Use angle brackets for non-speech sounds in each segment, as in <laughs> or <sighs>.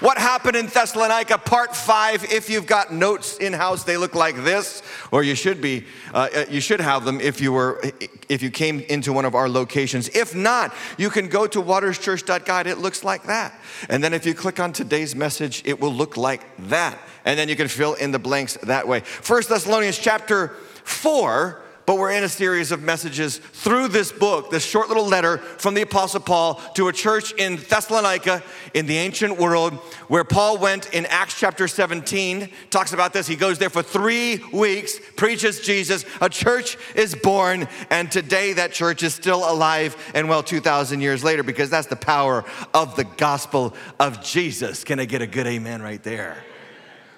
What happened in Thessalonica, part five. If you've got notes in house, they look like this, or you should be, uh, uh, you should have them if you were, if you came into one of our locations. If not, you can go to waterschurch.guide. It looks like that. And then if you click on today's message, it will look like that. And then you can fill in the blanks that way. First Thessalonians chapter four but we're in a series of messages through this book, this short little letter from the Apostle Paul to a church in Thessalonica in the ancient world, where Paul went in Acts chapter 17, talks about this. He goes there for three weeks, preaches Jesus. A church is born, and today that church is still alive and well 2,000 years later because that's the power of the gospel of Jesus. Can I get a good amen right there?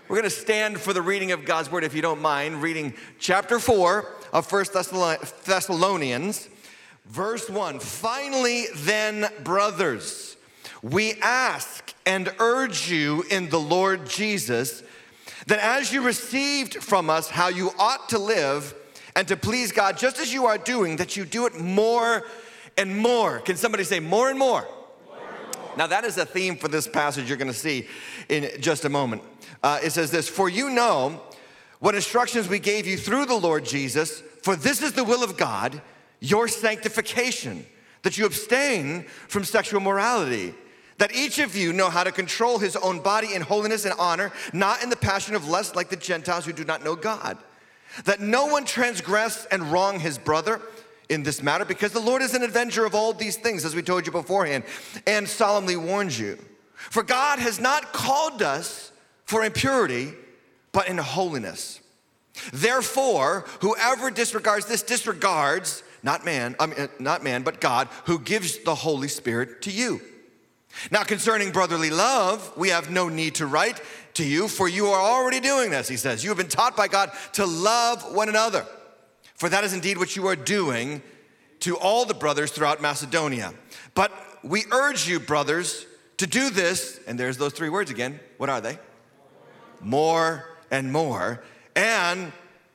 We're going to stand for the reading of God's word, if you don't mind, reading chapter 4 of First Thessalonians, verse 1. Finally, then, brothers, we ask and urge you in the Lord Jesus that as you received from us how you ought to live and to please God, just as you are doing, that you do it more and more. Can somebody say more and more? Now, that is a theme for this passage you're going to see in just a moment. Uh, it says this For you know what instructions we gave you through the Lord Jesus, for this is the will of God, your sanctification, that you abstain from sexual morality, that each of you know how to control his own body in holiness and honor, not in the passion of lust like the Gentiles who do not know God. That no one transgress and wrong his brother in this matter, because the Lord is an avenger of all these things, as we told you beforehand, and solemnly warns you. For God has not called us for impurity but in holiness. Therefore, whoever disregards this disregards not man, I mean, uh, not man, but God, who gives the Holy Spirit to you. Now, concerning brotherly love, we have no need to write to you, for you are already doing this, he says. You have been taught by God to love one another, for that is indeed what you are doing to all the brothers throughout Macedonia. But we urge you, brothers, to do this, and there's those three words again. What are they? More and more, and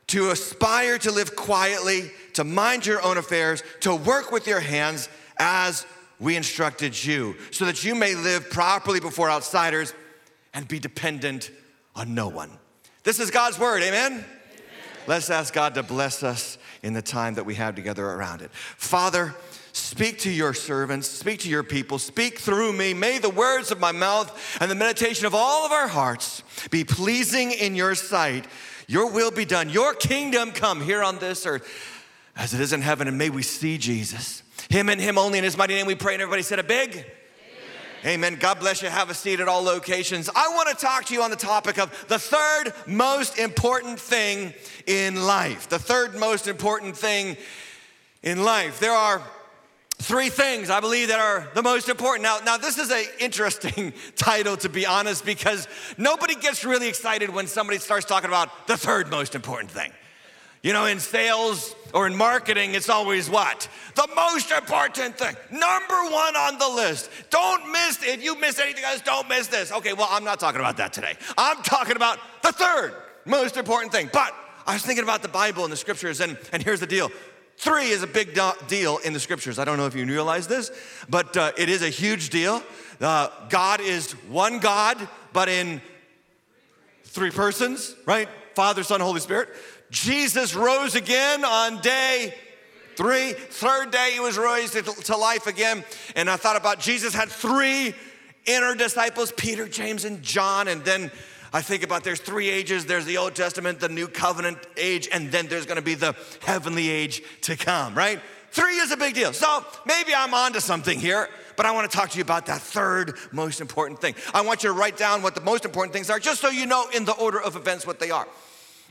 to aspire to live quietly, to mind your own affairs, to work with your hands as we instructed you, so that you may live properly before outsiders and be dependent on no one. This is God's word, amen? amen? Let's ask God to bless us in the time that we have together around it. Father, Speak to your servants, speak to your people, speak through me. May the words of my mouth and the meditation of all of our hearts be pleasing in your sight. Your will be done, your kingdom come here on this earth as it is in heaven, and may we see Jesus. Him and Him only in His mighty name we pray. And everybody said a big Amen. God bless you. Have a seat at all locations. I want to talk to you on the topic of the third most important thing in life. The third most important thing in life. There are three things I believe that are the most important. Now, now this is an interesting <laughs> title to be honest, because nobody gets really excited when somebody starts talking about the third most important thing. You know, in sales or in marketing, it's always what? The most important thing. Number one on the list. Don't miss, if you miss anything else, don't miss this. Okay, well, I'm not talking about that today. I'm talking about the third most important thing. But I was thinking about the Bible and the scriptures, and, and here's the deal Three is a big deal in the scriptures. I don't know if you realize this, but uh, it is a huge deal. Uh, God is one God, but in three persons, right? Father, Son, Holy Spirit. Jesus rose again on day three. Third day, he was raised to life again. And I thought about Jesus had three inner disciples Peter, James, and John. And then I think about there's three ages there's the Old Testament, the New Covenant age, and then there's gonna be the heavenly age to come, right? Three is a big deal. So maybe I'm onto something here, but I wanna talk to you about that third most important thing. I want you to write down what the most important things are, just so you know in the order of events what they are.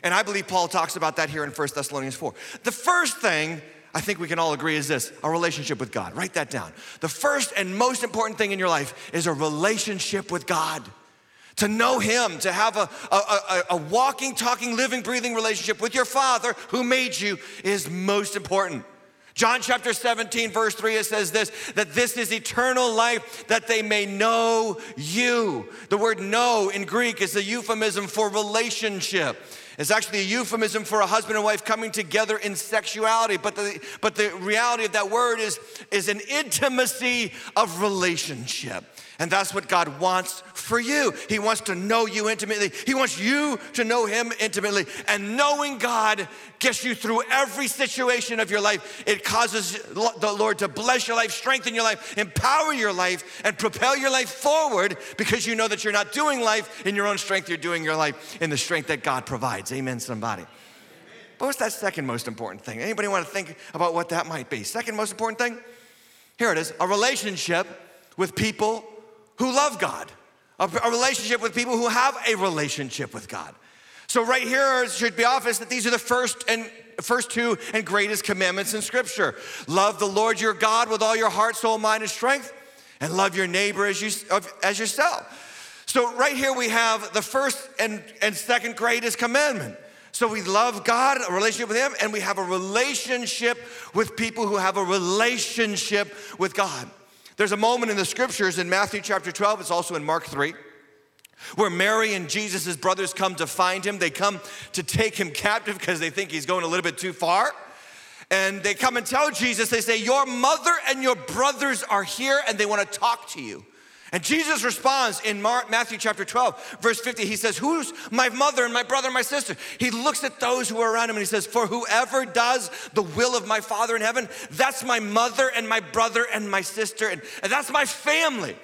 And I believe Paul talks about that here in 1 Thessalonians 4. The first thing I think we can all agree is this a relationship with God. Write that down. The first and most important thing in your life is a relationship with God to know Him, to have a, a, a, walking, talking, living, breathing relationship with your Father who made you is most important. John chapter 17, verse 3, it says this that this is eternal life, that they may know you. The word know in Greek is a euphemism for relationship. It's actually a euphemism for a husband and wife coming together in sexuality, but the, but the reality of that word is, is an intimacy of relationship. And that's what God wants for you. He wants to know you intimately. He wants you to know Him intimately. And knowing God gets you through every situation of your life. It causes the Lord to bless your life, strengthen your life, empower your life, and propel your life forward because you know that you're not doing life in your own strength. You're doing your life in the strength that God provides. Amen, somebody. But what's that second most important thing? Anybody want to think about what that might be? Second most important thing? Here it is a relationship with people who love God, a, a relationship with people who have a relationship with God. So right here should be obvious that these are the first and first two and greatest commandments in Scripture. Love the Lord your God with all your heart, soul, mind, and strength, and love your neighbor as, you, as yourself. So right here we have the first and, and second greatest commandment. So we love God, a relationship with Him, and we have a relationship with people who have a relationship with God. There's a moment in the scriptures in Matthew chapter 12, it's also in Mark 3, where Mary and Jesus' brothers come to find him. They come to take him captive because they think he's going a little bit too far. And they come and tell Jesus, they say, Your mother and your brothers are here and they want to talk to you. And Jesus responds in Mark, Matthew chapter 12, verse 50. He says, Who's my mother and my brother and my sister? He looks at those who are around him and he says, For whoever does the will of my Father in heaven, that's my mother and my brother and my sister, and, and that's my family.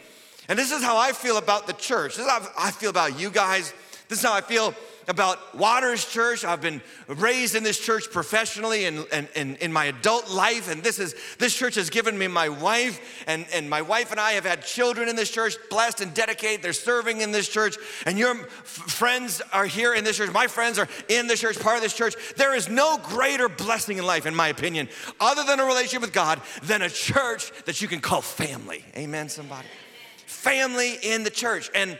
And this is how I feel about the church. This is how I feel about you guys. This is how I feel about Waters Church. I've been raised in this church professionally and, and, and, in my adult life, and this is this church has given me my wife, and, and my wife and I have had children in this church, blessed and dedicated. They're serving in this church, and your f- friends are here in this church. My friends are in this church, part of this church. There is no greater blessing in life, in my opinion, other than a relationship with God, than a church that you can call family. Amen, somebody? Family in the church. And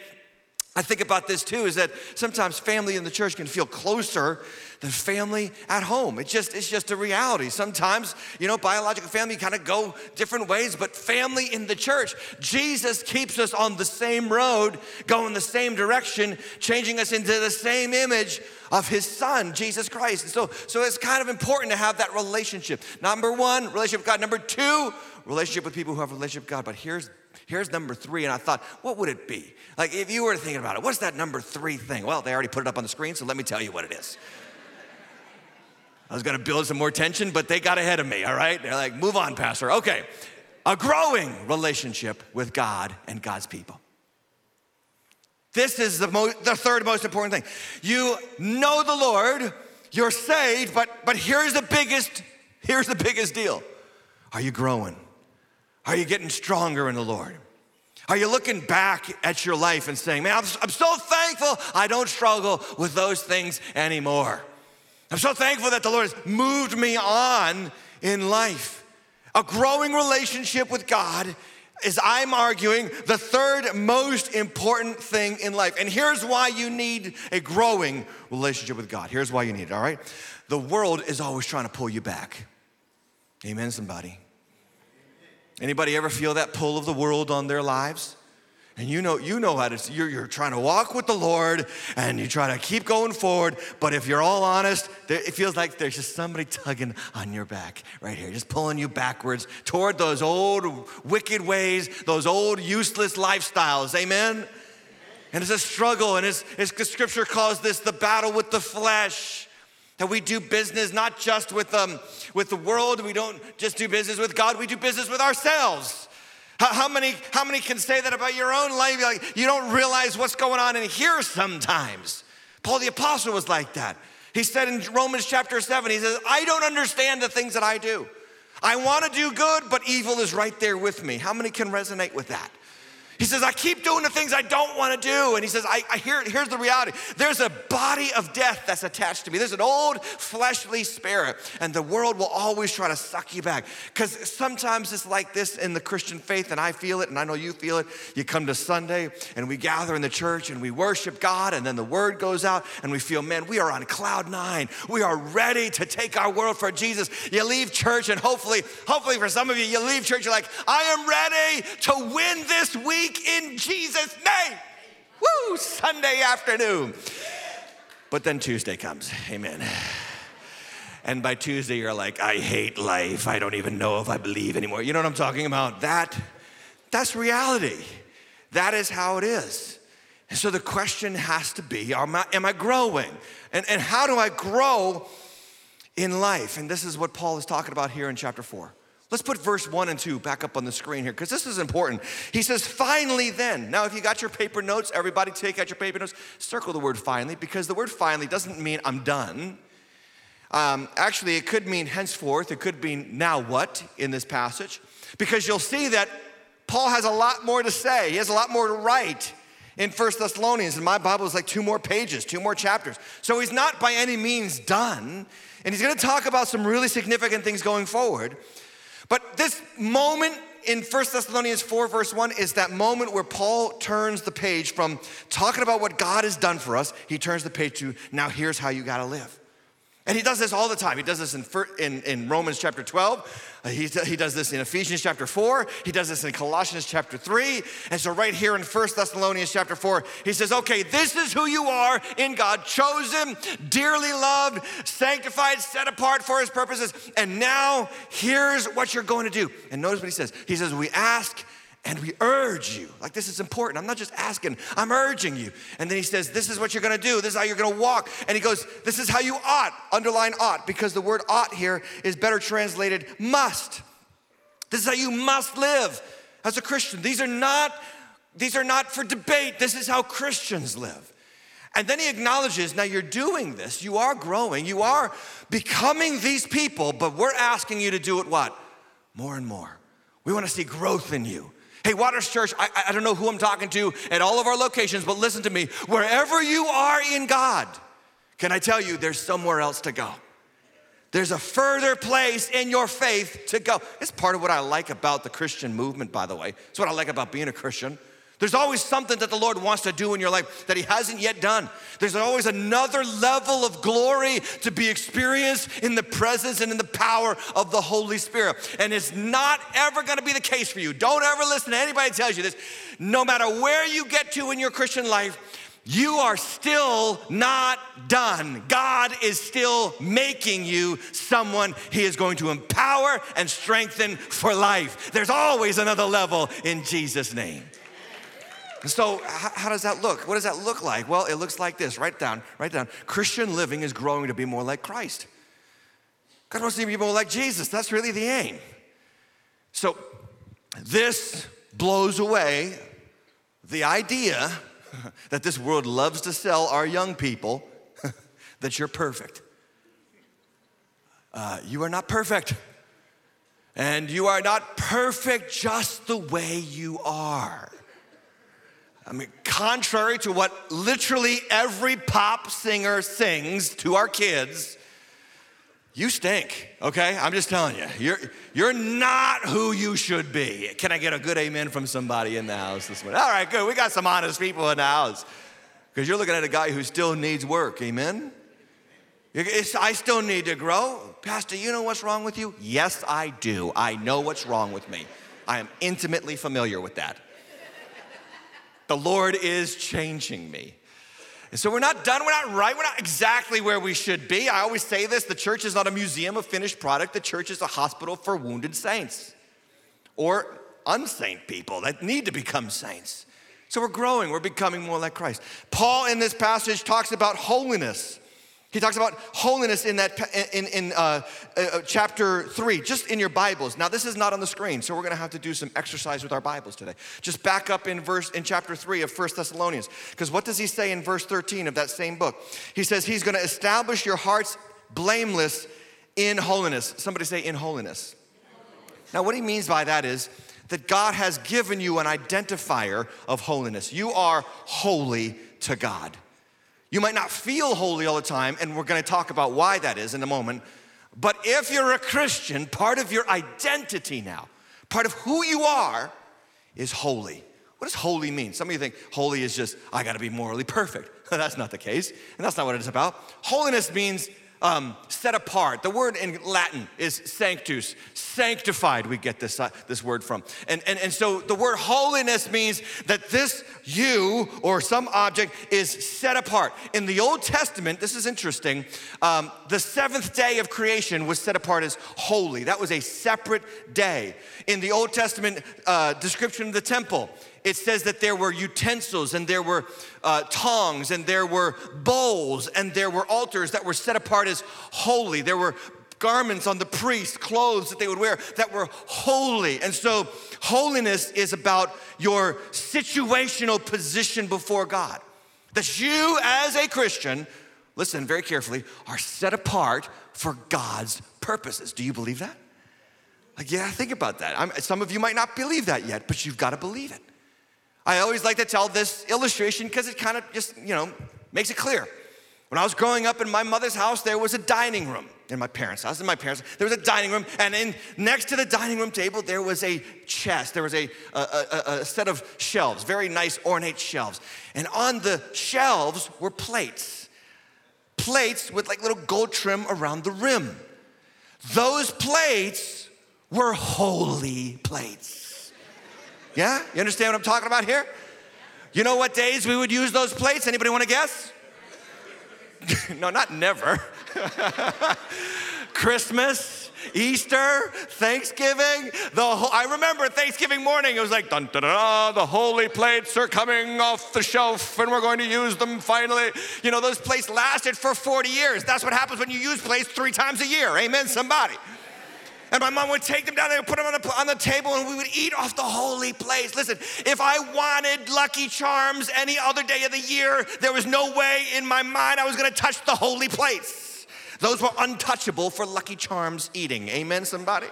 I think about this too is that sometimes family in the church can feel closer than family at home. It's just it's just a reality. Sometimes, you know, biological family kind of go different ways, but family in the church, Jesus keeps us on the same road, going the same direction, changing us into the same image of his son, Jesus Christ. And so so it's kind of important to have that relationship. Number 1, relationship with God. Number 2, relationship with people who have a relationship with God. But here's Here's number three, and I thought, what would it be? Like, if you were thinking about it, what's that number three thing? Well, they already put it up on the screen, so let me tell you what it is. I was gonna build some more tension, but they got ahead of me, all right? They're like, move on, Pastor. Okay, a growing relationship with God and God's people. This is the, mo- the third most important thing. You know the Lord, you're saved, but, but here's the biggest, here's the biggest deal. Are you growing? Are you getting stronger in the Lord? Are you looking back at your life and saying, man, I'm, I'm so thankful I don't struggle with those things anymore? I'm so thankful that the Lord has moved me on in life. A growing relationship with God is, I'm arguing, the third most important thing in life. And here's why you need a growing relationship with God. Here's why you need it, all right? The world is always trying to pull you back. Amen, somebody. Anybody ever feel that pull of the world on their lives? And you know, you know how to, you're, you're trying to walk with the Lord and you try to keep going forward. But if you're all honest, it feels like there's just somebody tugging on your back right here, just pulling you backwards toward those old wicked ways, those old useless lifestyles. Amen? And it's a struggle, and it's, it's, the scripture calls this the battle with the flesh. That we do business not just with, um, with the world, we don't just do business with God, we do business with ourselves. How, how many, how many can say that about your own life? Like, you don't realize what's going on in here sometimes. Paul the Apostle was like that. He said in Romans chapter 7, he says, I don't understand the things that I do. I want to do good, but evil is right there with me. How many can resonate with that? He says, I keep doing the things I don't want to do. And he says, I, I hear, here's the reality. There's a body of death that's attached to me. There's an old fleshly spirit, and the world will always try to suck you back. Because sometimes it's like this in the Christian faith, and I feel it, and I know you feel it. You come to Sunday, and we gather in the church, and we worship God, and then the word goes out, and we feel, man, we are on cloud nine. We are ready to take our world for Jesus. You leave church, and hopefully, hopefully for some of you, you leave church, you're like, I am ready to win this week week in Jesus' name. Woo, Sunday afternoon. But then Tuesday comes. Amen. And by Tuesday, you're like, I hate life. I don't even know if I believe anymore. You know what I'm talking about? That, that's reality. That is how it is. And so the question has to be am I, am I growing? And, and how do I grow in life? And this is what Paul is talking about here in chapter 4. Let's put verse 1 and 2 back up on the screen here because this is important. He says, finally then. Now, if you got your paper notes, everybody take out your paper notes, circle the word finally because the word finally doesn't mean I'm done. Um, actually, it could mean henceforth, it could mean now what in this passage because you'll see that Paul has a lot more to say, he has a lot more to write in First Thessalonians, and my Bible is like two more pages, two more chapters. So he's not by any means done, and he's gonna talk about some really significant things going forward. But this moment in 1 Thessalonians 4, verse 1, is that moment where Paul turns the page from talking about what God has done for us, he turns the page to now here's how you gotta live. And he does this all the time. He does this in, in, in Romans chapter 12. Uh, he, he does this in Ephesians chapter 4. He does this in Colossians chapter 3. And so, right here in 1 Thessalonians chapter 4, he says, Okay, this is who you are in God, chosen, dearly loved, sanctified, set apart for his purposes. And now, here's what you're going to do. And notice what he says. He says, We ask and we urge you. Like, this is important. I'm not just asking, I'm urging you. And then he says, This is what you're gonna do. This is how you're gonna walk. And he goes, This is how you ought. Underline ought, because the word ought here is better translated must. This is how you must live as a Christian. These are not, these are not for debate. This is how Christians live. And then he acknowledges, now you're doing this, you are growing, you are becoming these people, but we're asking you to do it what? More and more. We wanna see growth in you. Hey, Waters Church, I, I don't know who I'm talking to at all of our locations, but listen to me. Wherever you are in God, can I tell you there's somewhere else to go? There's a further place in your faith to go. It's part of what I like about the Christian movement, by the way. It's what I like about being a Christian. There's always something that the Lord wants to do in your life that He hasn't yet done. There's always another level of glory to be experienced in the presence and in the power of the Holy Spirit. And it's not ever gonna be the case for you. Don't ever listen to anybody tells you this. No matter where you get to in your Christian life, you are still not done. God is still making you someone He is going to empower and strengthen for life. There's always another level in Jesus' name. So, how, does that look? What does that look like? Well, it looks like this. Write down, write down. Christian living is growing to be more like Christ. God wants to be more like Jesus. That's really the aim. So, this blows away the idea <laughs> that this world loves to sell our young people <laughs> that you're perfect. Uh, you are not perfect. And you are not perfect just the way you are. I mean, contrary to what literally every pop singer sings to our kids, you stink, okay? I'm just telling you. You're, you're not who you should be. Can I get a good amen from somebody in the house this morning? All right, good. We got some honest people in the house. Because you're looking at a guy who still needs work, amen? I still need to grow. Pastor, you know what's wrong with you? Yes, I do. I know what's wrong with me. I am intimately familiar with that. The Lord is changing me. And so we're not done, we're not right, we're not exactly where we should be. I always say this the church is not a museum of finished product, the church is a hospital for wounded saints or unsaint people that need to become saints. So we're growing, we're becoming more like Christ. Paul in this passage talks about holiness. He talks about holiness in that in, in uh, uh, uh, chapter three, just in your Bibles. Now, this is not on the screen, so we're going to have to do some exercise with our Bibles today. Just back up in verse in chapter three of First Thessalonians, because what does he say in verse 13 of that same book? He says he's going to establish your hearts blameless in holiness. Somebody say in holiness. Now, what he means by that is that God has given you an identifier of holiness. You are holy to God. You might not feel holy all the time, and we're gonna talk about why that is in a moment. But if you're a Christian, part of your identity now, part of who you are, is holy. What does holy mean? Some of you think holy is just, I gotta be morally perfect. <laughs> that's not the case, and that's not what it's about. Holiness means um, set apart. The word in Latin is sanctus, sanctified, we get this, uh, this word from. And, and, and so the word holiness means that this you or some object is set apart. In the Old Testament, this is interesting, um, the seventh day of creation was set apart as holy. That was a separate day. In the Old Testament uh, description of the temple, it says that there were utensils and there were uh, tongs and there were bowls and there were altars that were set apart as holy. There were garments on the priest, clothes that they would wear that were holy. And so, holiness is about your situational position before God. That you, as a Christian, listen very carefully, are set apart for God's purposes. Do you believe that? Like, yeah, think about that. I'm, some of you might not believe that yet, but you've got to believe it. I always like to tell this illustration because it kind of just, you know, makes it clear. When I was growing up in my mother's house, there was a dining room. In my parents' house, in my parents' there was a dining room, and in next to the dining room table, there was a chest. There was a, a, a, a set of shelves, very nice ornate shelves. And on the shelves were plates. Plates with like little gold trim around the rim. Those plates were holy plates. Yeah? You understand what I'm talking about here? You know what days we would use those plates? Anybody want to guess? <laughs> no, not never. <laughs> Christmas, Easter, Thanksgiving. The whole, I remember Thanksgiving morning, it was like, dun, dun, dun, the holy plates are coming off the shelf and we're going to use them finally. You know, those plates lasted for 40 years. That's what happens when you use plates three times a year. Amen, somebody. And my mom would take them down there and put them on the, on the table and we would eat off the holy place. Listen, if I wanted Lucky Charms any other day of the year, there was no way in my mind I was gonna touch the holy place. Those were untouchable for Lucky Charms eating. Amen, somebody?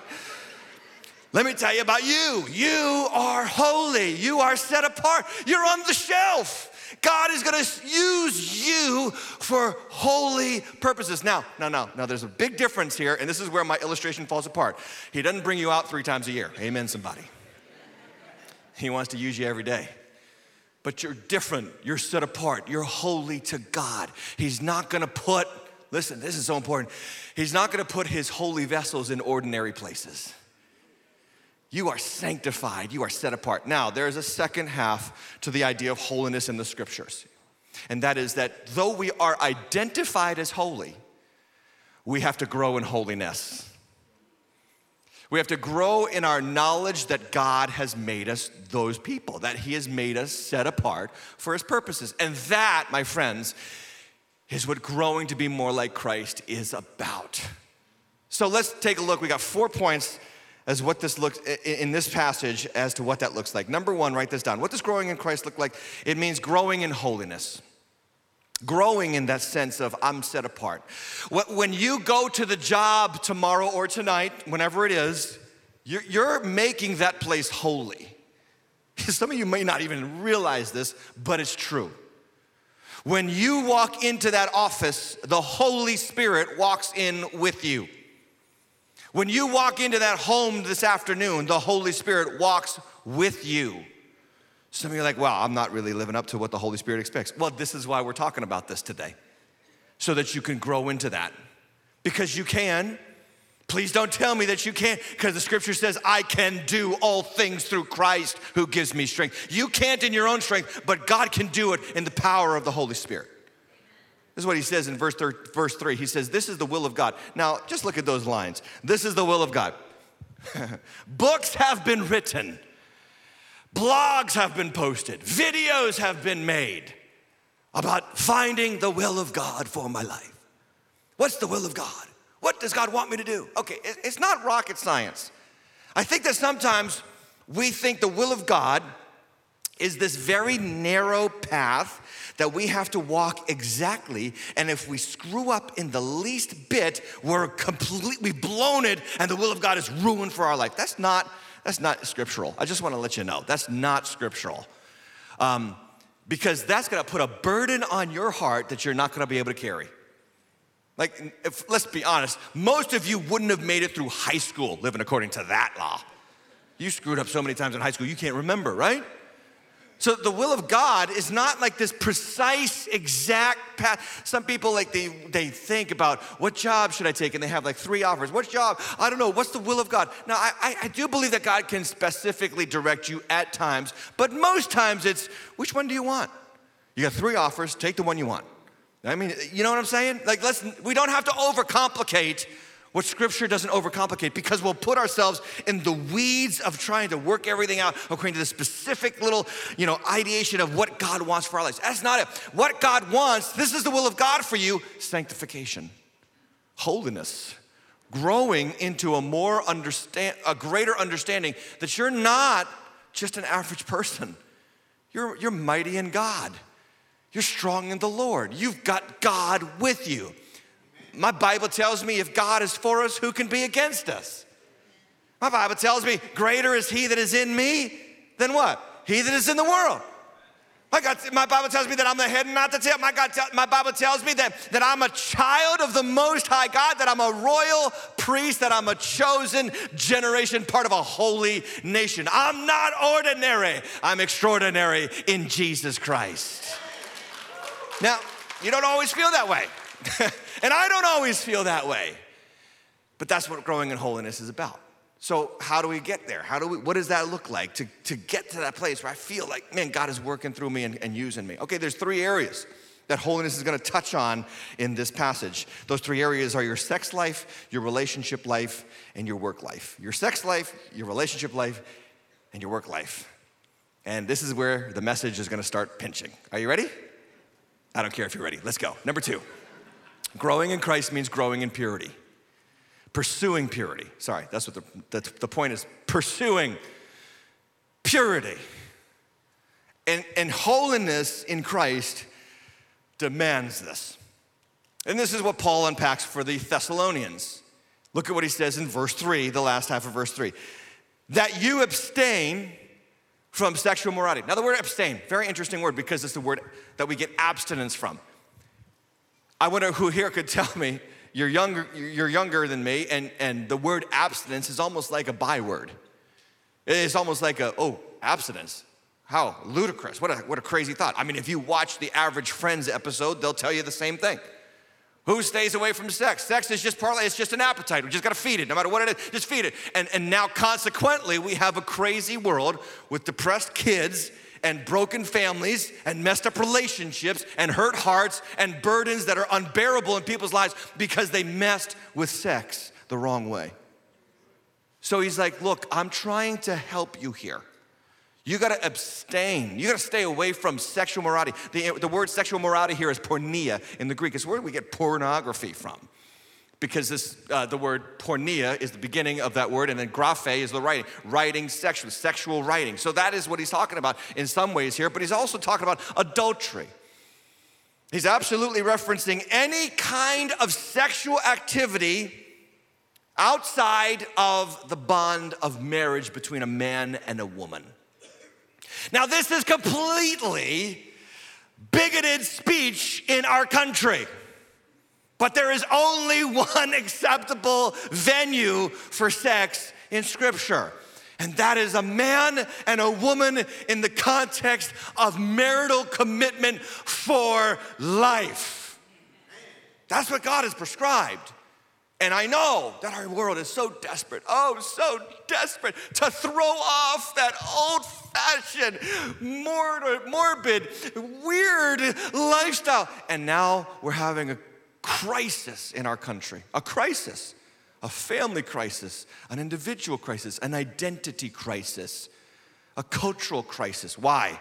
Let me tell you about you. You are holy. You are set apart. You're on the shelf. God is going to use you for holy purposes. Now, no, no, no, there's a big difference here, and this is where my illustration falls apart. He doesn't bring you out three times a year. Amen, somebody. He wants to use you every day. But you're different, you're set apart, you're holy to God. He's not to put, listen, this is so important. He's not to put his holy vessels in ordinary places. You are sanctified, you are set apart. Now, there is a second half to the idea of holiness in the scriptures, and that is that though we are identified as holy, we have to grow in holiness. We have to grow in our knowledge that God has made us those people, that He has made us set apart for His purposes. And that, my friends, is what growing to be more like Christ is about. So let's take a look. We got four points as what this looks in this passage as to what that looks like. Number one, write this down. What does growing in Christ look like? It means growing in holiness. Growing in that sense of I'm set apart. When you go to the job tomorrow or tonight, whenever it is, you're making that place holy. <laughs> Some of you may not even realize this, but it's true. When you walk into that office, the Holy Spirit walks in with you. When you walk into that home this afternoon, the Holy Spirit walks with you. Some of you are like, wow, I'm not really living up to what the Holy Spirit expects. Well, this is why we're talking about this today, so that you can grow into that. Because you can. Please don't tell me that you can't, because the scripture says, I can do all things through Christ who gives me strength. You can't in your own strength, but God can do it in the power of the Holy Spirit. This is what he says in verse, thir- verse 3. He says, This is the will of God. Now, just look at those lines. This is the will of God. <laughs> Books have been written, blogs have been posted, videos have been made about finding the will of God for my life. What's the will of God? What does God want me to do? Okay, it's not rocket science. I think that sometimes we think the will of God is this very narrow path that we have to walk exactly. And if we screw up in the least bit, we're completely blown it, and the will of God is ruined for our life. That's not, that's not scriptural. I just want to let you know that's not scriptural. Um, because that's going to put a burden on your heart that you're not going to be able to carry. Like, if, let's be honest, most of you wouldn't have made it through high school living according to that law. You screwed up so many times in high school, you can't remember, right? So the will of God is not like this precise, exact path. Some people like they they think about what job should I take, and they have like three offers. What job? I don't know. What's the will of God? Now I, I do believe that God can specifically direct you at times, but most times it's which one do you want? You got three offers. Take the one you want. I mean, you know what I'm saying? Like let's we don't have to overcomplicate what scripture doesn't overcomplicate because we'll put ourselves in the weeds of trying to work everything out according to the specific little, you know, ideation of what God wants for our lives. That's not it. What God wants, this is the will of God for you, sanctification, holiness, growing into a more understand a greater understanding that you're not just an average person. You're, you're mighty in God. You're strong in the Lord. You've got God with you. My Bible tells me if God is for us, who can be against us? My Bible tells me, greater is he that is in me than what? He that is in the world. My, God, my Bible tells me that I'm the head and not the tail. My, God, my Bible tells me that, that I'm a child of the Most High God, that I'm a royal priest, that I'm a chosen generation, part of a holy nation. I'm not ordinary, I'm extraordinary in Jesus Christ. Now, you don't always feel that way. <laughs> and I don't always feel that way. But that's what growing in holiness is about. So, how do we get there? How do we, what does that look like to, to get to that place where I feel like, man, God is working through me and, and using me? Okay, there's three areas that holiness is gonna touch on in this passage. Those three areas are your sex life, your relationship life, and your work life. Your sex life, your relationship life, and your work life. And this is where the message is gonna start pinching. Are you ready? I don't care if you're ready. Let's go. Number two. Growing in Christ means growing in purity. Pursuing purity. Sorry, that's what the, the, point is. Pursuing purity. And, and holiness in Christ demands this. And this is what Paul unpacks for the Thessalonians. Look at what he says in verse 3, the last half of verse 3. That you abstain from sexual morality. Now, the word abstain, very interesting word because it's the word that we get abstinence from. I wonder who here could tell me you're younger, you're younger than me, and, and the word abstinence is almost like a byword. It's almost like a, oh, abstinence. How ludicrous. What a, what a crazy thought. I mean, if you watch the average Friends episode, they'll tell you the same thing. Who stays away from sex? Sex is just partly, it's just an appetite. We just gotta feed it, no matter what it is, just feed it. And, and now, consequently, we have a crazy world with depressed kids and broken families and messed up relationships and hurt hearts and burdens that are unbearable in people's lives because they messed with sex the wrong way. So he's like, Look, I'm trying to help you here. You gotta abstain. You gotta stay away from sexual morality. The, the word sexual morality here is porneia in the Greek. It's where we get pornography from because this, uh, the word porneia is the beginning of that word, and then graphe is the writing, writing sexual, sexual writing. So that is what he's talking about in some ways here, but he's also talking about adultery. He's absolutely referencing any kind of sexual activity outside of the bond of marriage between a man and a woman. Now, this is completely bigoted speech in our country. But there is only <laughs> one acceptable venue for sex in Scripture. And that is a man and a woman in the context of marital commitment for life. That's what God has prescribed. And I know that our world is so desperate, oh, so desperate to throw off that old fashioned, morbid, weird lifestyle. And now we're having a crisis in our country a crisis, a family crisis, an individual crisis, an identity crisis, a cultural crisis. Why?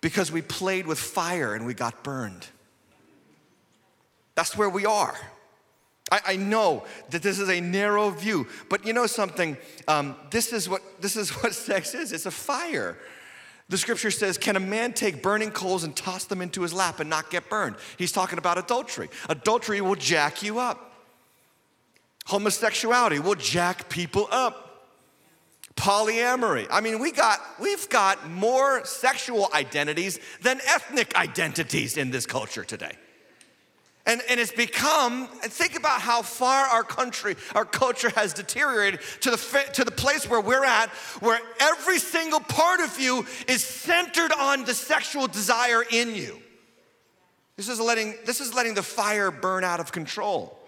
Because we played with fire and we got burned. That's where we are. I, I know that this is a narrow view, but you know something? Um, this, is what, this is <laughs> what sex is it's a fire. The scripture says, Can a man take burning coals and toss them into his lap and not get burned? He's talking about adultery. Adultery will jack you up, homosexuality will jack people up. Polyamory. I mean, we got, we've got more sexual identities than ethnic identities in this culture today. And, and it's become, think about how far our country, our culture has deteriorated to the, to the place where we're at, where every single part of you is centered on the sexual desire in you. This is letting, this is letting the fire burn out of control.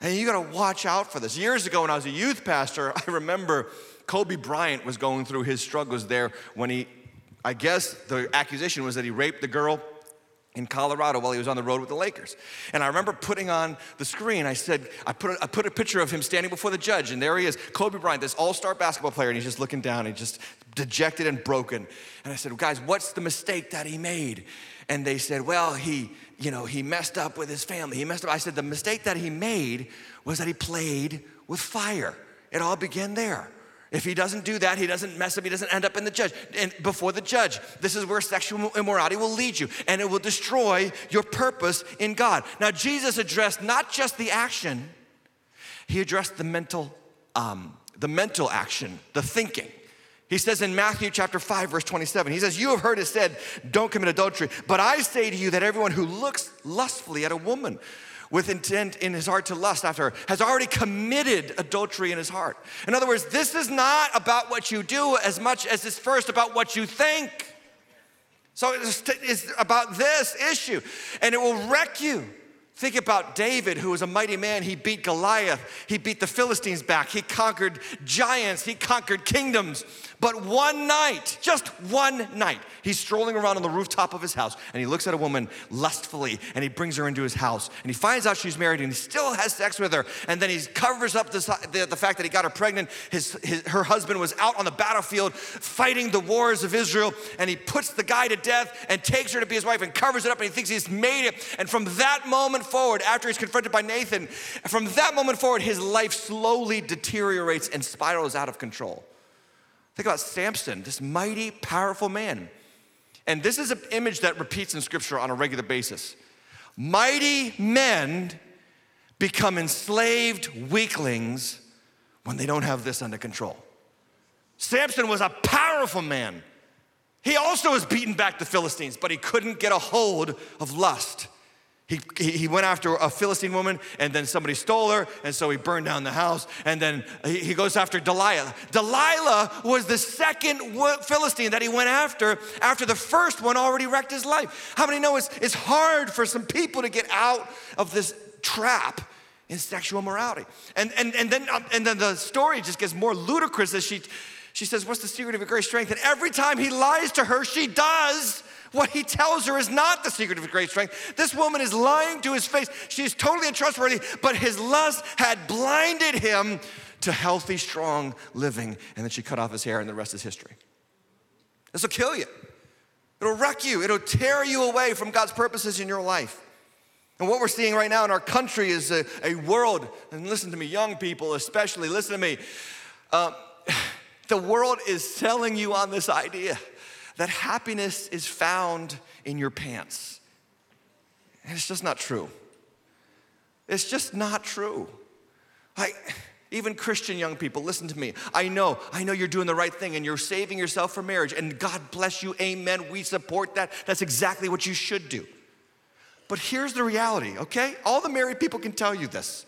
And you gotta watch out for this. Years ago, when I was a youth pastor, <laughs> I remember Kobe Bryant was going through his struggles there when he, I guess the accusation was that he raped the girl in Colorado while he was on the road with the Lakers. And I remember putting on the screen, I said, I put, a, I put a picture of him standing before the judge, and there he is, Kobe Bryant, this all star basketball player, and he's just looking down, and just dejected and broken. And I said, guys, what's the mistake that he made? And they said, well, he, you know, he messed up with his family. He messed up. I said, the mistake that he made was that he played with fire. It all began there. If he doesn't do that, he doesn't mess up, he doesn't end up in the judge and before the judge. This is where sexual immorality will lead you, and it will destroy your purpose in God. Now, Jesus addressed not just the action, he addressed the mental, um, the mental action, the thinking. He says in Matthew chapter 5, verse 27, he says, You have heard it said, don't commit adultery. But I say to you that everyone who looks lustfully at a woman with intent in his heart to lust after her has already committed adultery in his heart. In other words, this is not about what you do as much as it's first about what you think. So it's about this issue, and it will wreck you. Think about David, who was a mighty man. He beat Goliath. He beat the Philistines back. He conquered giants. He conquered kingdoms. But one night, just one night, he's strolling around on the rooftop of his house and he looks at a woman lustfully and he brings her into his house and he finds out she's married and he still has sex with her. And then he covers up the, the, fact that he got her pregnant. His, his, her husband was out on the battlefield fighting the wars of Israel and he puts the guy to death and takes her to be his wife and covers it up and he thinks he's made it. And from that moment forward, after he's confronted by Nathan, from that moment forward, his life slowly deteriorates and spirals out of control. Think about Samson, this mighty, powerful man. And this is an image that repeats in scripture on a regular basis. Mighty men become enslaved weaklings when they don't have this under control. Samson was a powerful man. He also was beaten back the Philistines, but he couldn't get a hold of lust. He, he went after a Philistine woman and then somebody stole her, and so he burned down the house. And then he goes after Delilah. Delilah was the second Philistine that he went after after the first one already wrecked his life. How many know it's, it's hard for some people to get out of this trap in sexual morality? And, and, and, then, um, and then the story just gets more ludicrous as she, she says, What's the secret of your great strength? And every time he lies to her, she does what he tells her is not the secret of great strength. This woman is lying to his face. She is totally untrustworthy, but his lust had blinded him to healthy, strong living. And then she cut off his hair, and the rest is history. This will kill you. It'll wreck you. It'll tear you away from God's purposes in your life. And what we're seeing right now in our country is a, a world, and listen to me, young people especially, listen to me. Uh, <sighs> the world is selling you on this idea that happiness is found in your pants. And it's just not true. It's just not true. I, even Christian young people, listen to me. I know, I know you're doing the right thing and you're saving yourself for marriage, and God bless you, amen. We support that. That's exactly what you should do. But here's the reality, okay? All the married people can tell you this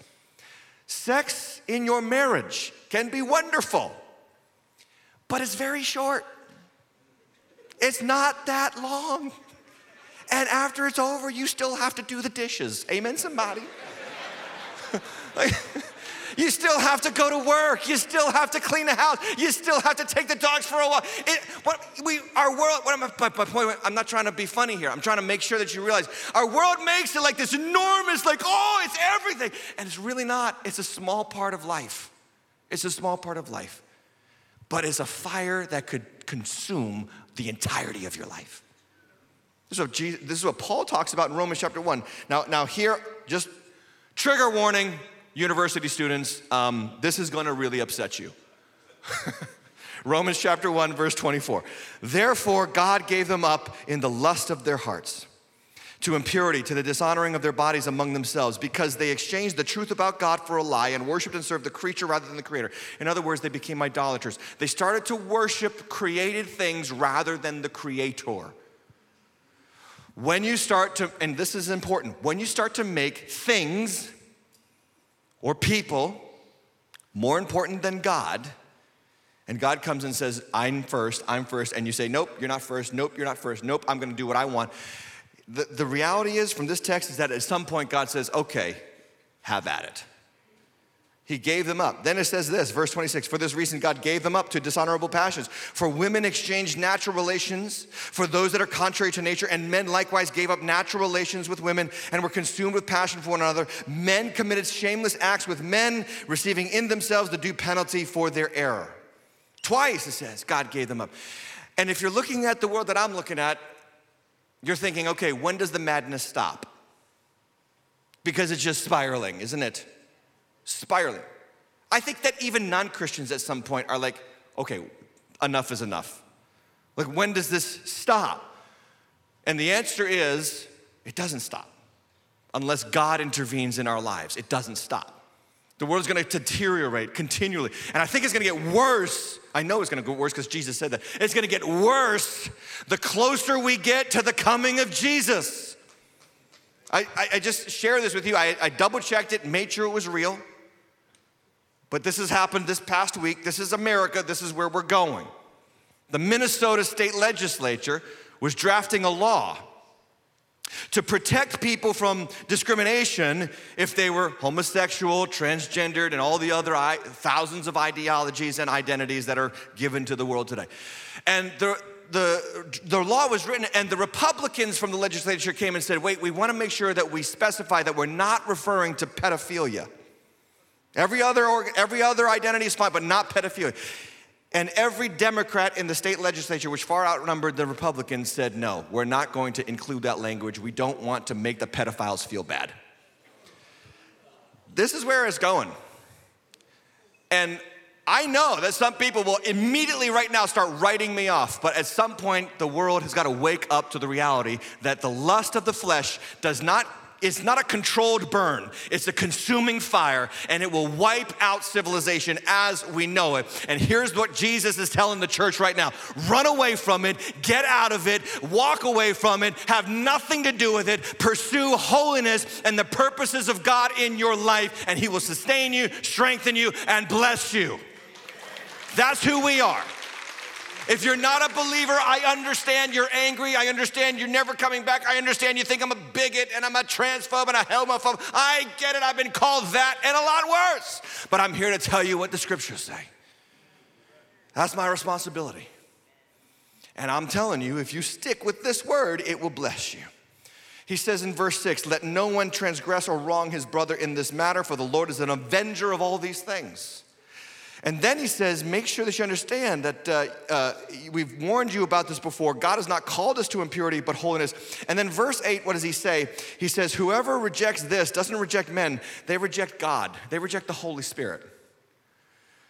sex in your marriage can be wonderful, but it's very short. It's not that long. And after it's over, you still have to do the dishes. Amen, somebody? like, <laughs> you still have to go to work. You still have to clean the house. You still have to take the dogs for a walk. It, what we, our world, what my, my point, I'm not trying to be funny here. I'm trying to make sure that you realize our world makes it like this enormous, like, oh, it's everything. And it's really not. It's a small part of life. It's a small part of life. But it's a fire that could consume the entirety of your life. This is what, Jesus, this is what Paul talks about in Romans chapter 1. Now, now here, just trigger warning, university students, um, this is going to really upset you. <laughs> Romans chapter 1, verse 24. Therefore, God gave them up in the lust of their hearts to impurity, to the dishonoring of their bodies among themselves, because they exchanged the truth about God for a lie and worshiped and served the creature rather than the creator. In other words, they became idolaters. They started to worship created things rather than the creator. When you start to, and this is important, when you start to make things or people more important than God, and God comes and says, I'm first, I'm first, and you say, Nope, you're not first, nope, you're not first, nope, I'm gonna do what I want the, the reality is from this text is that at some point God says, okay, have at it. He gave them up. Then it says this, verse 26 For this reason, God gave them up to dishonorable passions. For women exchanged natural relations for those that are contrary to nature, and men likewise gave up natural relations with women and were consumed with passion for one another. Men committed shameless acts with men, receiving in themselves the due penalty for their error. Twice it says, God gave them up. And if you're looking at the world that I'm looking at, you're thinking, okay, when does the madness stop? Because it's just spiraling, isn't it? spiraling. I think that even non Christians at some point are like, okay, enough is enough. Like, when does this stop? And the answer is, it doesn't stop. Unless God intervenes in our lives, it doesn't stop. The world's gonna deteriorate continually. And I think it's gonna get worse. I know it's gonna get worse because Jesus said that. It's gonna get worse the closer we get to the coming of Jesus. I, I, I just share this with you. I, I double checked it, made sure it was real. But this has happened this past week. This is America. This is where we're going. The Minnesota state legislature was drafting a law to protect people from discrimination if they were homosexual, transgendered, and all the other thousands of ideologies and identities that are given to the world today. And the, the, the law was written, and the Republicans from the legislature came and said, wait, we want to make sure that we specify that we're not referring to pedophilia. Every other, every other identity is fine, but not pedophilia. And every Democrat in the state legislature, which far outnumbered the Republicans, said, no, we're not going to include that language. We don't want to make the pedophiles feel bad. This is where it's going. And I know that some people will immediately right now start writing me off, but at some point, the world has got to wake up to the reality that the lust of the flesh does not it's not a controlled burn, it's a consuming fire, and it will wipe out civilization as we know it. And here's what Jesus is telling the church right now run away from it, get out of it, walk away from it, have nothing to do with it, pursue holiness and the purposes of God in your life, and He will sustain you, strengthen you, and bless you. That's who we are. If you're not a believer, I understand you're angry. I understand you're never coming back. I understand you think I'm a bigot and I'm a transphobe and a homophobe. I get it. I've been called that and a lot worse. But I'm here to tell you what the scriptures say. That's my responsibility. And I'm telling you, if you stick with this word, it will bless you. He says in verse 6 Let no one transgress or wrong his brother in this matter, for the Lord is an avenger of all these things. And then he says, make sure that you understand that uh, uh, we've warned you about this before. God has not called us to impurity, but holiness. And then verse 8, what does he say? He says, whoever rejects this doesn't reject men, they reject God, they reject the Holy Spirit.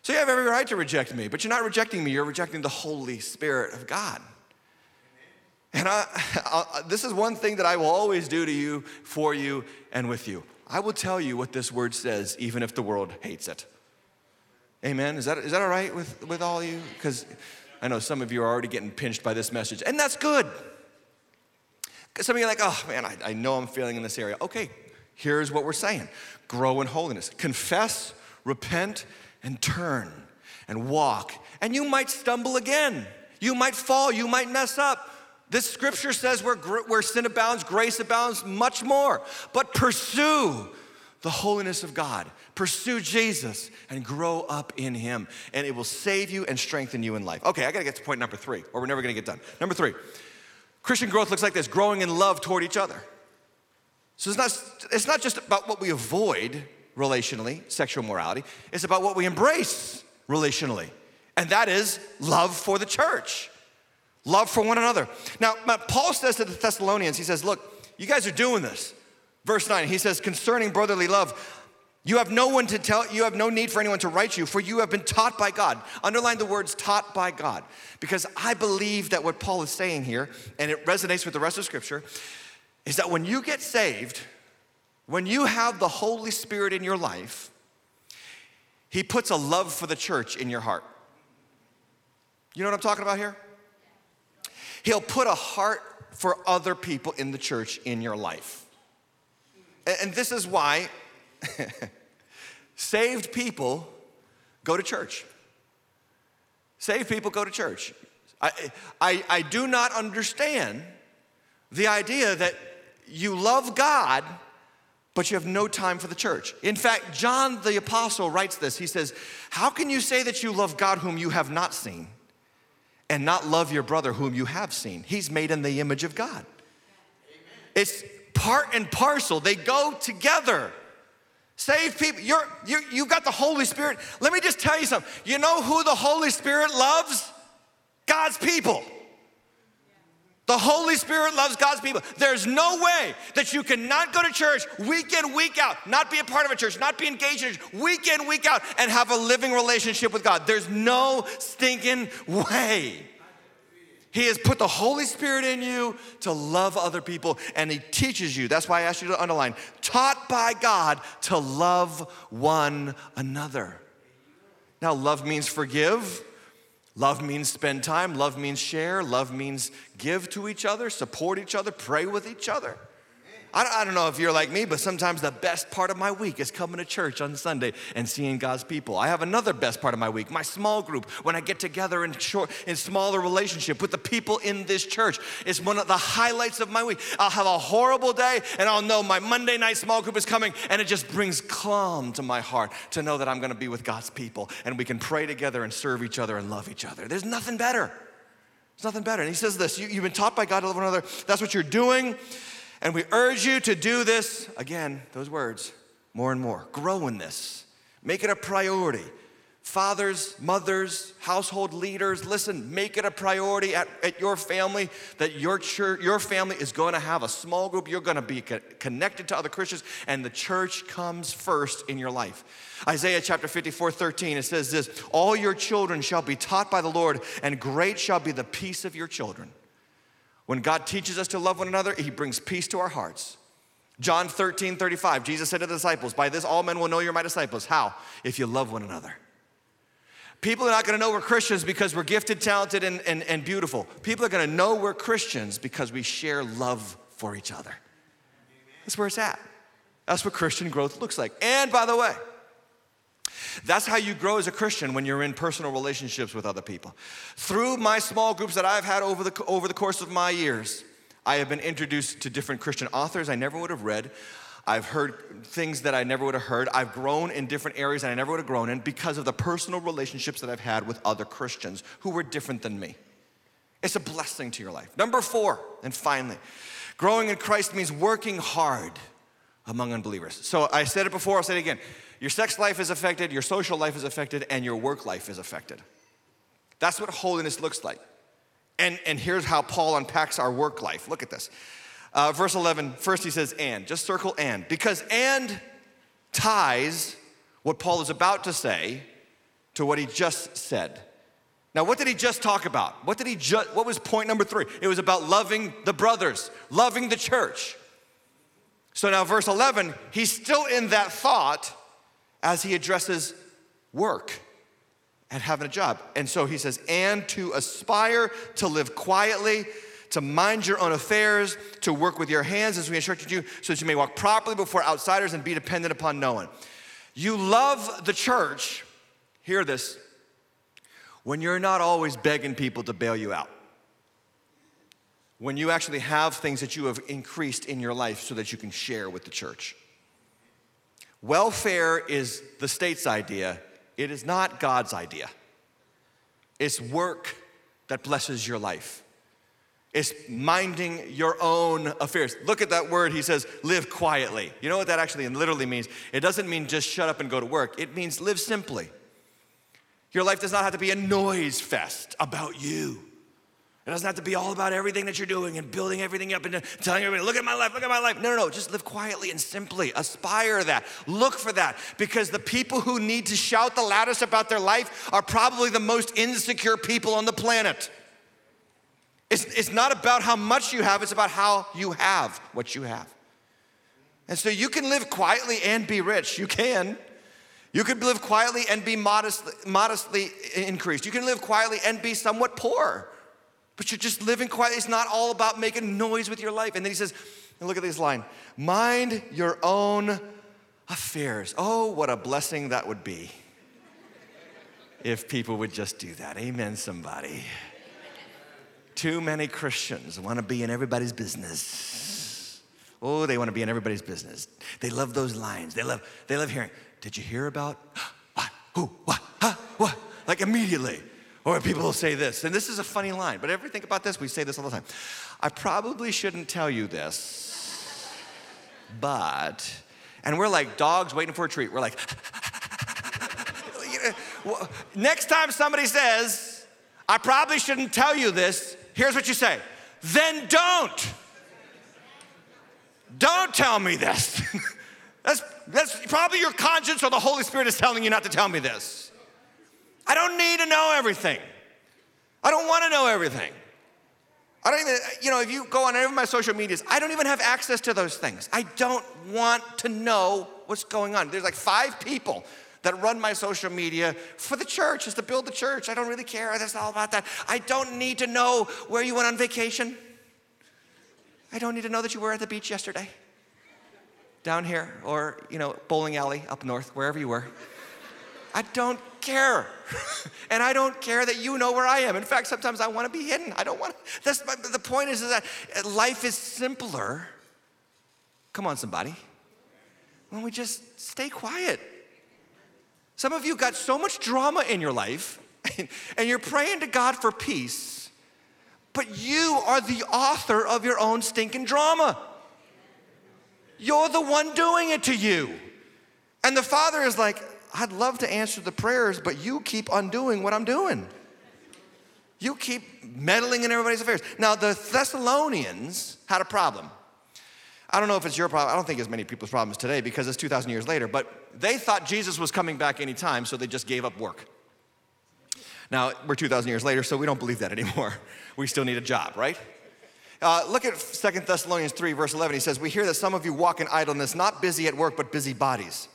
So you have every right to reject me, but you're not rejecting me, you're rejecting the Holy Spirit of God. And I, <laughs> I, this is one thing that I will always do to you, for you, and with you. I will tell you what this word says, even if the world hates it. Amen. Is that, is that all right with, with all you? Because I know some of you are already getting pinched by this message, and that's good. Because some of you are like, oh man, I, I know I'm failing in this area. Okay, here's what we're saying grow in holiness, confess, repent, and turn and walk. And you might stumble again. You might fall. You might mess up. This scripture says where, where sin abounds, grace abounds much more. But pursue the holiness of God. Pursue Jesus and grow up in Him, and it will save you and strengthen you in life. Okay, I gotta get to point number three, or we're never gonna get done. Number three Christian growth looks like this growing in love toward each other. So it's not, it's not just about what we avoid relationally, sexual morality, it's about what we embrace relationally, and that is love for the church, love for one another. Now, Paul says to the Thessalonians, he says, Look, you guys are doing this. Verse 9, he says, concerning brotherly love, you have no one to tell, you have no need for anyone to write you, for you have been taught by God. Underline the words taught by God, because I believe that what Paul is saying here, and it resonates with the rest of Scripture, is that when you get saved, when you have the Holy Spirit in your life, He puts a love for the church in your heart. You know what I'm talking about here? He'll put a heart for other people in the church in your life. And this is why <laughs> saved people go to church. Saved people go to church. I, I, I do not understand the idea that you love God, but you have no time for the church. In fact, John the Apostle writes this. He says, How can you say that you love God whom you have not seen and not love your brother whom you have seen? He's made in the image of God. It's part and parcel, they go together. Save people. You're, you're, you've got the Holy Spirit. Let me just tell you something. You know who the Holy Spirit loves? God's people. The Holy Spirit loves God's people. There's no way that you cannot go to church week in, week out, not be a part of a church, not be engaged in church, week in, week out, and have a living relationship with God. There's no stinking way. He has put the Holy Spirit in you to love other people, and He teaches you. That's why I asked you to underline taught by God to love one another. Now, love means forgive. Love means spend time. Love means share. Love means give to each other, support each other, pray with each other. I don't know if you're like me, but sometimes the best part of my week is coming to church on Sunday and seeing God's people. I have another best part of my week, my small group, when I get together in, short, in smaller relationship with the people in this church. It's one of the highlights of my week. I'll have a horrible day and I'll know my Monday night small group is coming and it just brings calm to my heart to know that I'm gonna be with God's people and we can pray together and serve each other and love each other. There's nothing better. There's nothing better. And he says this you, have been taught by God to love one another. That's what you're doing. And we urge you to do this, again, those words, more and more. Grow in this, make it a priority. Fathers, mothers, household leaders, listen, make it a priority at, at your family that your church, your family is going to have a small group. You're going to be co- connected to other Christians, and the church comes first in your life. Isaiah chapter 54, 13, it says this All your children shall be taught by the Lord, and great shall be the peace of your children. When God teaches us to love one another, He brings peace to our hearts. John 13, 35, Jesus said to the disciples, By this all men will know you're my disciples. How? If you love one another. People are not gonna know we're Christians because we're gifted, talented, and, and, and beautiful. People are gonna know we're Christians because we share love for each other. That's where it's at. That's what Christian growth looks like. And by the way, that's how you grow as a Christian when you're in personal relationships with other people. Through my small groups that I've had over the, over the course of my years, I have been introduced to different Christian authors I never would have read. I've heard things that I never would have heard. I've grown in different areas that I never would have grown in because of the personal relationships that I've had with other Christians who were different than me. It's a blessing to your life. Number four, and finally, growing in Christ means working hard among unbelievers. So I said it before, I'll say it again. Your sex life is affected, your social life is affected, and your work life is affected. That's what holiness looks like. And, and here's how Paul unpacks our work life. Look at this. Uh, verse 11, first he says, and. Just circle and. Because and ties what Paul is about to say to what he just said. Now, what did he just talk about? What did he just, what was point number three? It was about loving the brothers, loving the church. So now, verse 11, he's still in that thought, as he addresses work and having a job. And so he says, and to aspire to live quietly, to mind your own affairs, to work with your hands as we instructed you, so that you may walk properly before outsiders and be dependent upon no one. You love the church, hear this, when you're not always begging people to bail you out. When you actually have things that you have increased in your life so that you can share with the church. Welfare is the state's idea, it is not God's idea. It's work that blesses your life. It's minding your own affairs. Look at that word, he says, live quietly. You know what that actually literally means? It doesn't mean just shut up and go to work, it means live simply. Your life does not have to be a noise fest about you. It doesn't have to be all about everything that you're doing and building everything up and telling everybody, look at my life, look at my life. No, no, no. Just live quietly and simply. Aspire that. Look for that. Because the people who need to shout the loudest about their life are probably the most insecure people on the planet. It's, it's not about how much you have, it's about how you have what you have. And so you can live quietly and be rich. You can. You can live quietly and be modestly, modestly increased. You can live quietly and be somewhat poor. But you're just living quietly. It's not all about making noise with your life. And then he says, and look at this line mind your own affairs. Oh, what a blessing that would be if people would just do that. Amen, somebody. Too many Christians want to be in everybody's business. Oh, they want to be in everybody's business. They love those lines. They love, they love hearing, did you hear about <gasps> what? Who? What? Huh? What? Like immediately. Or people will say this, and this is a funny line, but ever think about this? We say this all the time. I probably shouldn't tell you this, but, and we're like dogs waiting for a treat. We're like, <laughs> next time somebody says, I probably shouldn't tell you this, here's what you say then don't. Don't tell me this. <laughs> that's, that's probably your conscience or the Holy Spirit is telling you not to tell me this. I don't need to know everything. I don't want to know everything. I don't even, you know, if you go on any of my social medias, I don't even have access to those things. I don't want to know what's going on. There's like five people that run my social media for the church, is to build the church. I don't really care. That's all about that. I don't need to know where you went on vacation. I don't need to know that you were at the beach yesterday, down here, or, you know, bowling alley up north, wherever you were. I don't care. <laughs> and I don't care that you know where I am. In fact, sometimes I want to be hidden. I don't want to. That's the point is, is that life is simpler. Come on, somebody. When we just stay quiet. Some of you got so much drama in your life, <laughs> and you're praying to God for peace, but you are the author of your own stinking drama. You're the one doing it to you. And the Father is like, I'd love to answer the prayers, but you keep undoing what I'm doing. You keep meddling in everybody's affairs. Now, the Thessalonians had a problem. I don't know if it's your problem. I don't think it's many people's problems today because it's 2,000 years later, but they thought Jesus was coming back anytime, so they just gave up work. Now, we're 2,000 years later, so we don't believe that anymore. <laughs> We still need a job, right? Uh, look at 2 Thessalonians 3, verse 11. He says, We hear that some of you walk in idleness, not busy at work, but busy bodies.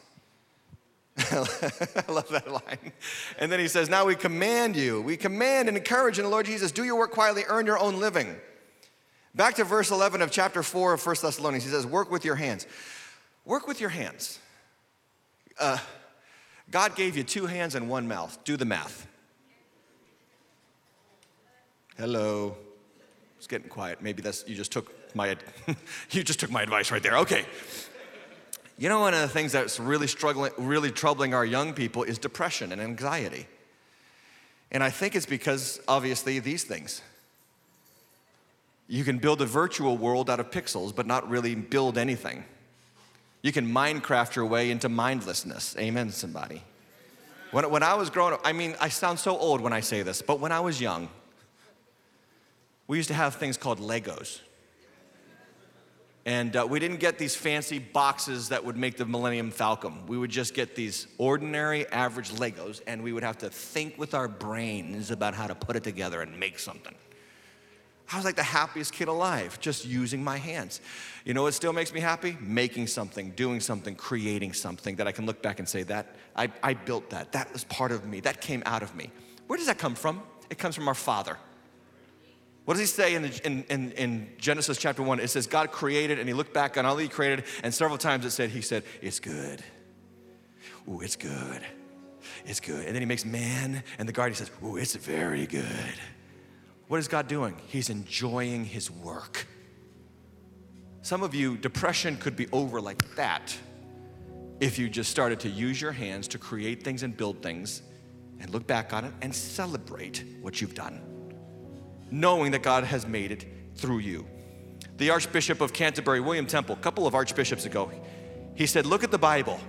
<laughs> I love that line. And then he says, Now we command you, we command and encourage in the Lord Jesus, do your work quietly, earn your own living. Back to verse 11 of chapter 4 of 1 Thessalonians, he says, Work with your hands. Work with your hands. Uh, God gave you two hands and one mouth. Do the math. Hello. It's getting quiet. Maybe that's you just took my <laughs> you just took my advice right there. Okay. You know, one of the things that's really struggling, really troubling our young people is depression and anxiety. And I think it's because obviously these things. You can build a virtual world out of pixels, but not really build anything. You can Minecraft your way into mindlessness. Amen, somebody. When, when I was growing up, I mean, I sound so old when I say this, but when I was young, we used to have things called Legos. And uh, we didn't get these fancy boxes that would make the Millennium Falcon. We would just get these ordinary, average Legos, and we would have to think with our brains about how to put it together and make something. I was like the happiest kid alive, just using my hands. You know what still makes me happy? Making something, doing something, creating something that I can look back and say, that I, I built that. That was part of me. That came out of me. Where does that come from? It comes from our Father. What does he say in, the, in, in, in, Genesis chapter 1? It says, God created, and he looked back on all he created, and several times it said, He said, It's good. Ooh, it's good. It's good. And then he makes man, and the garden says, Ooh, it's very good. What is God doing? He's enjoying His work. Some of you, depression could be over like that if you just started to use your hands to create things and build things and look back on it and celebrate what you've done, knowing that God has made it through you. The Archbishop of Canterbury, William Temple, a couple of archbishops ago, he said, Look at the Bible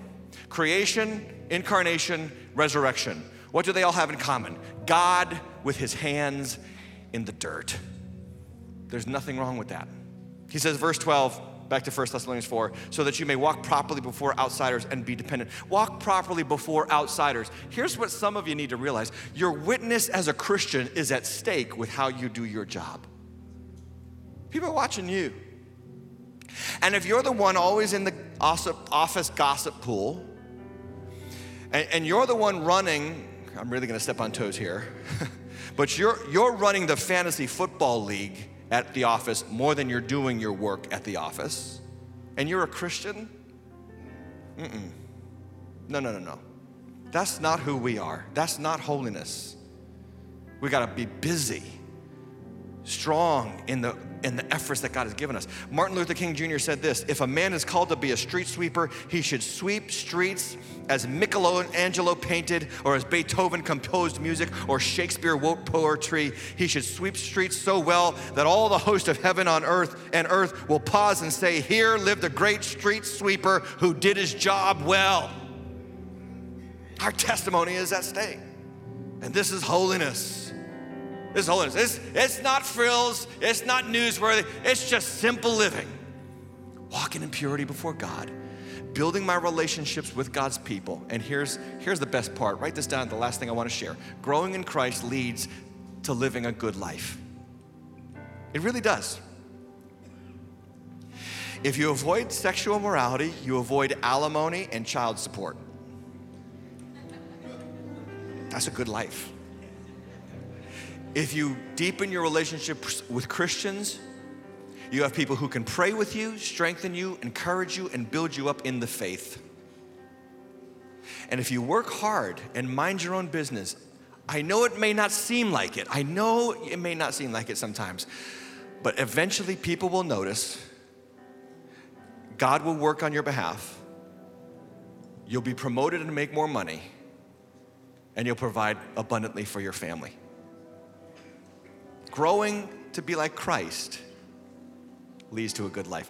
creation, incarnation, resurrection. What do they all have in common? God with his hands in the dirt. There's nothing wrong with that. He says, verse 12, back to 1 Thessalonians 4, so that you may walk properly before outsiders and be dependent. Walk properly before outsiders. Here's what some of you need to realize your witness as a Christian is at stake with how you do your job. People are watching you. And if you're the one always in the office gossip pool, and, and you're the one running, I'm really gonna step on toes here. <laughs> But you're, you're running the fantasy football league at the office more than you're doing your work at the office, and you're a Christian? Mm-mm. No, no, no, no. That's not who we are. That's not holiness. We got to be busy strong in the, in the efforts that God has given us. Martin Luther King Jr. said this If a man is called to be a street sweeper, he should sweep streets as Michelangelo painted, or as Beethoven composed music, or Shakespeare wrote poetry. He should sweep streets so well that all the host of heaven on earth and earth will pause and say, Here lived a great street sweeper who did his job well. Our testimony is at stake. And this is holiness. Is holiness. It's, it's not frills, it's not newsworthy, it's just simple living. Walking in purity before God, building my relationships with God's people. And here's, here's the best part write this down, the last thing I want to share. Growing in Christ leads to living a good life. It really does. If you avoid sexual morality, you avoid alimony and child support. That's a good life. If you deepen your relationship with Christians, you have people who can pray with you, strengthen you, encourage you, and build you up in the faith. And if you work hard and mind your own business, I know it may not seem like it. I know it may not seem like it sometimes. But eventually, people will notice. God will work on your behalf. You'll be promoted and make more money and you'll provide abundantly for your family. Growing to be like Christ leads to a good life.